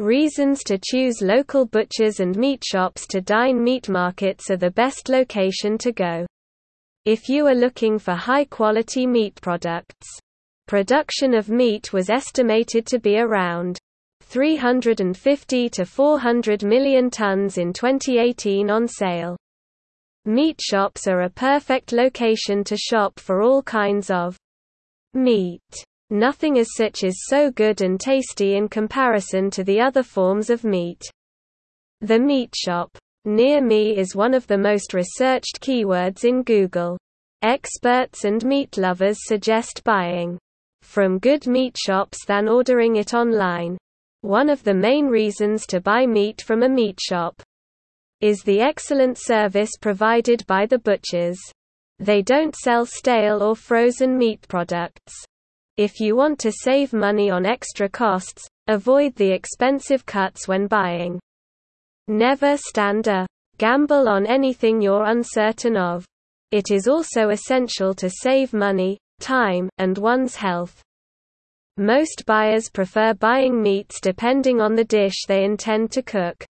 Reasons to choose local butchers and meat shops to dine meat markets are the best location to go. If you are looking for high-quality meat products, production of meat was estimated to be around 350 to 400 million tons in 2018 on sale. Meat shops are a perfect location to shop for all kinds of meat. Nothing as such is so good and tasty in comparison to the other forms of meat. The meat shop near me is one of the most researched keywords in Google. Experts and meat lovers suggest buying from good meat shops than ordering it online. One of the main reasons to buy meat from a meat shop is the excellent service provided by the butchers. They don't sell stale or frozen meat products. If you want to save money on extra costs, avoid the expensive cuts when buying. Never stand a gamble on anything you're uncertain of. It is also essential to save money, time, and one's health. Most buyers prefer buying meats depending on the dish they intend to cook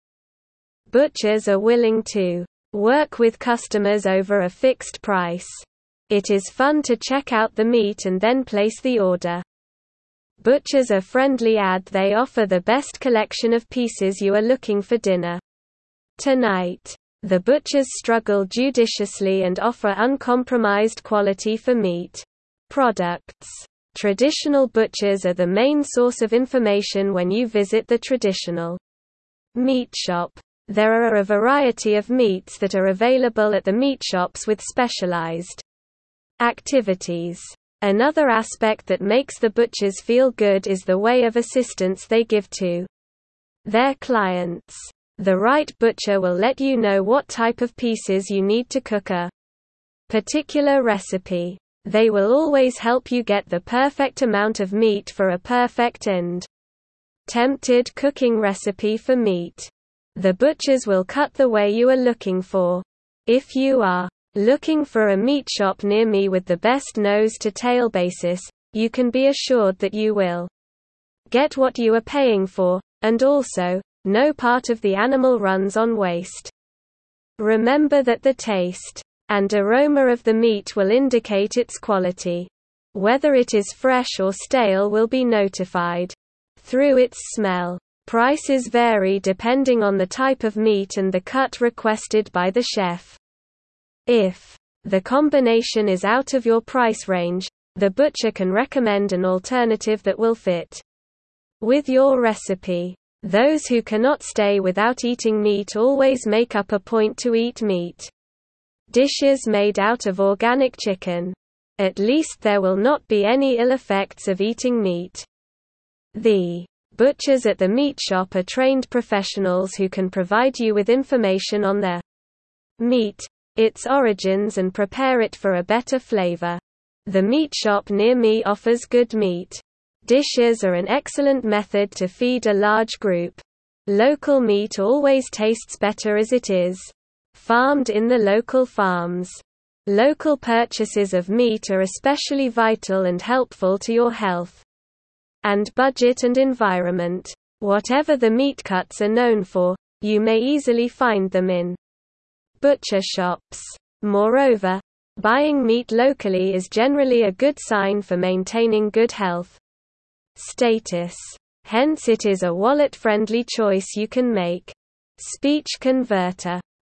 butchers are willing to work with customers over a fixed price. It is fun to check out the meat and then place the order. Butchers are friendly add they offer the best collection of pieces you are looking for dinner. Tonight. The butchers struggle judiciously and offer uncompromised quality for meat products. Traditional butchers are the main source of information when you visit the traditional meat shop. There are a variety of meats that are available at the meat shops with specialized activities. Another aspect that makes the butchers feel good is the way of assistance they give to their clients. The right butcher will let you know what type of pieces you need to cook a particular recipe. They will always help you get the perfect amount of meat for a perfect and tempted cooking recipe for meat. The butchers will cut the way you are looking for. If you are looking for a meat shop near me with the best nose to tail basis, you can be assured that you will get what you are paying for, and also, no part of the animal runs on waste. Remember that the taste and aroma of the meat will indicate its quality. Whether it is fresh or stale will be notified through its smell. Prices vary depending on the type of meat and the cut requested by the chef. If the combination is out of your price range, the butcher can recommend an alternative that will fit with your recipe. Those who cannot stay without eating meat always make up a point to eat meat. Dishes made out of organic chicken. At least there will not be any ill effects of eating meat. The Butchers at the meat shop are trained professionals who can provide you with information on their meat, its origins and prepare it for a better flavor. The meat shop near me offers good meat. Dishes are an excellent method to feed a large group. Local meat always tastes better as it is farmed in the local farms. Local purchases of meat are especially vital and helpful to your health and budget and environment. Whatever the meat cuts are known for, you may easily find them in butcher shops. Moreover, buying meat locally is generally a good sign for maintaining good health status. Hence it is a wallet-friendly choice you can make. Speech converter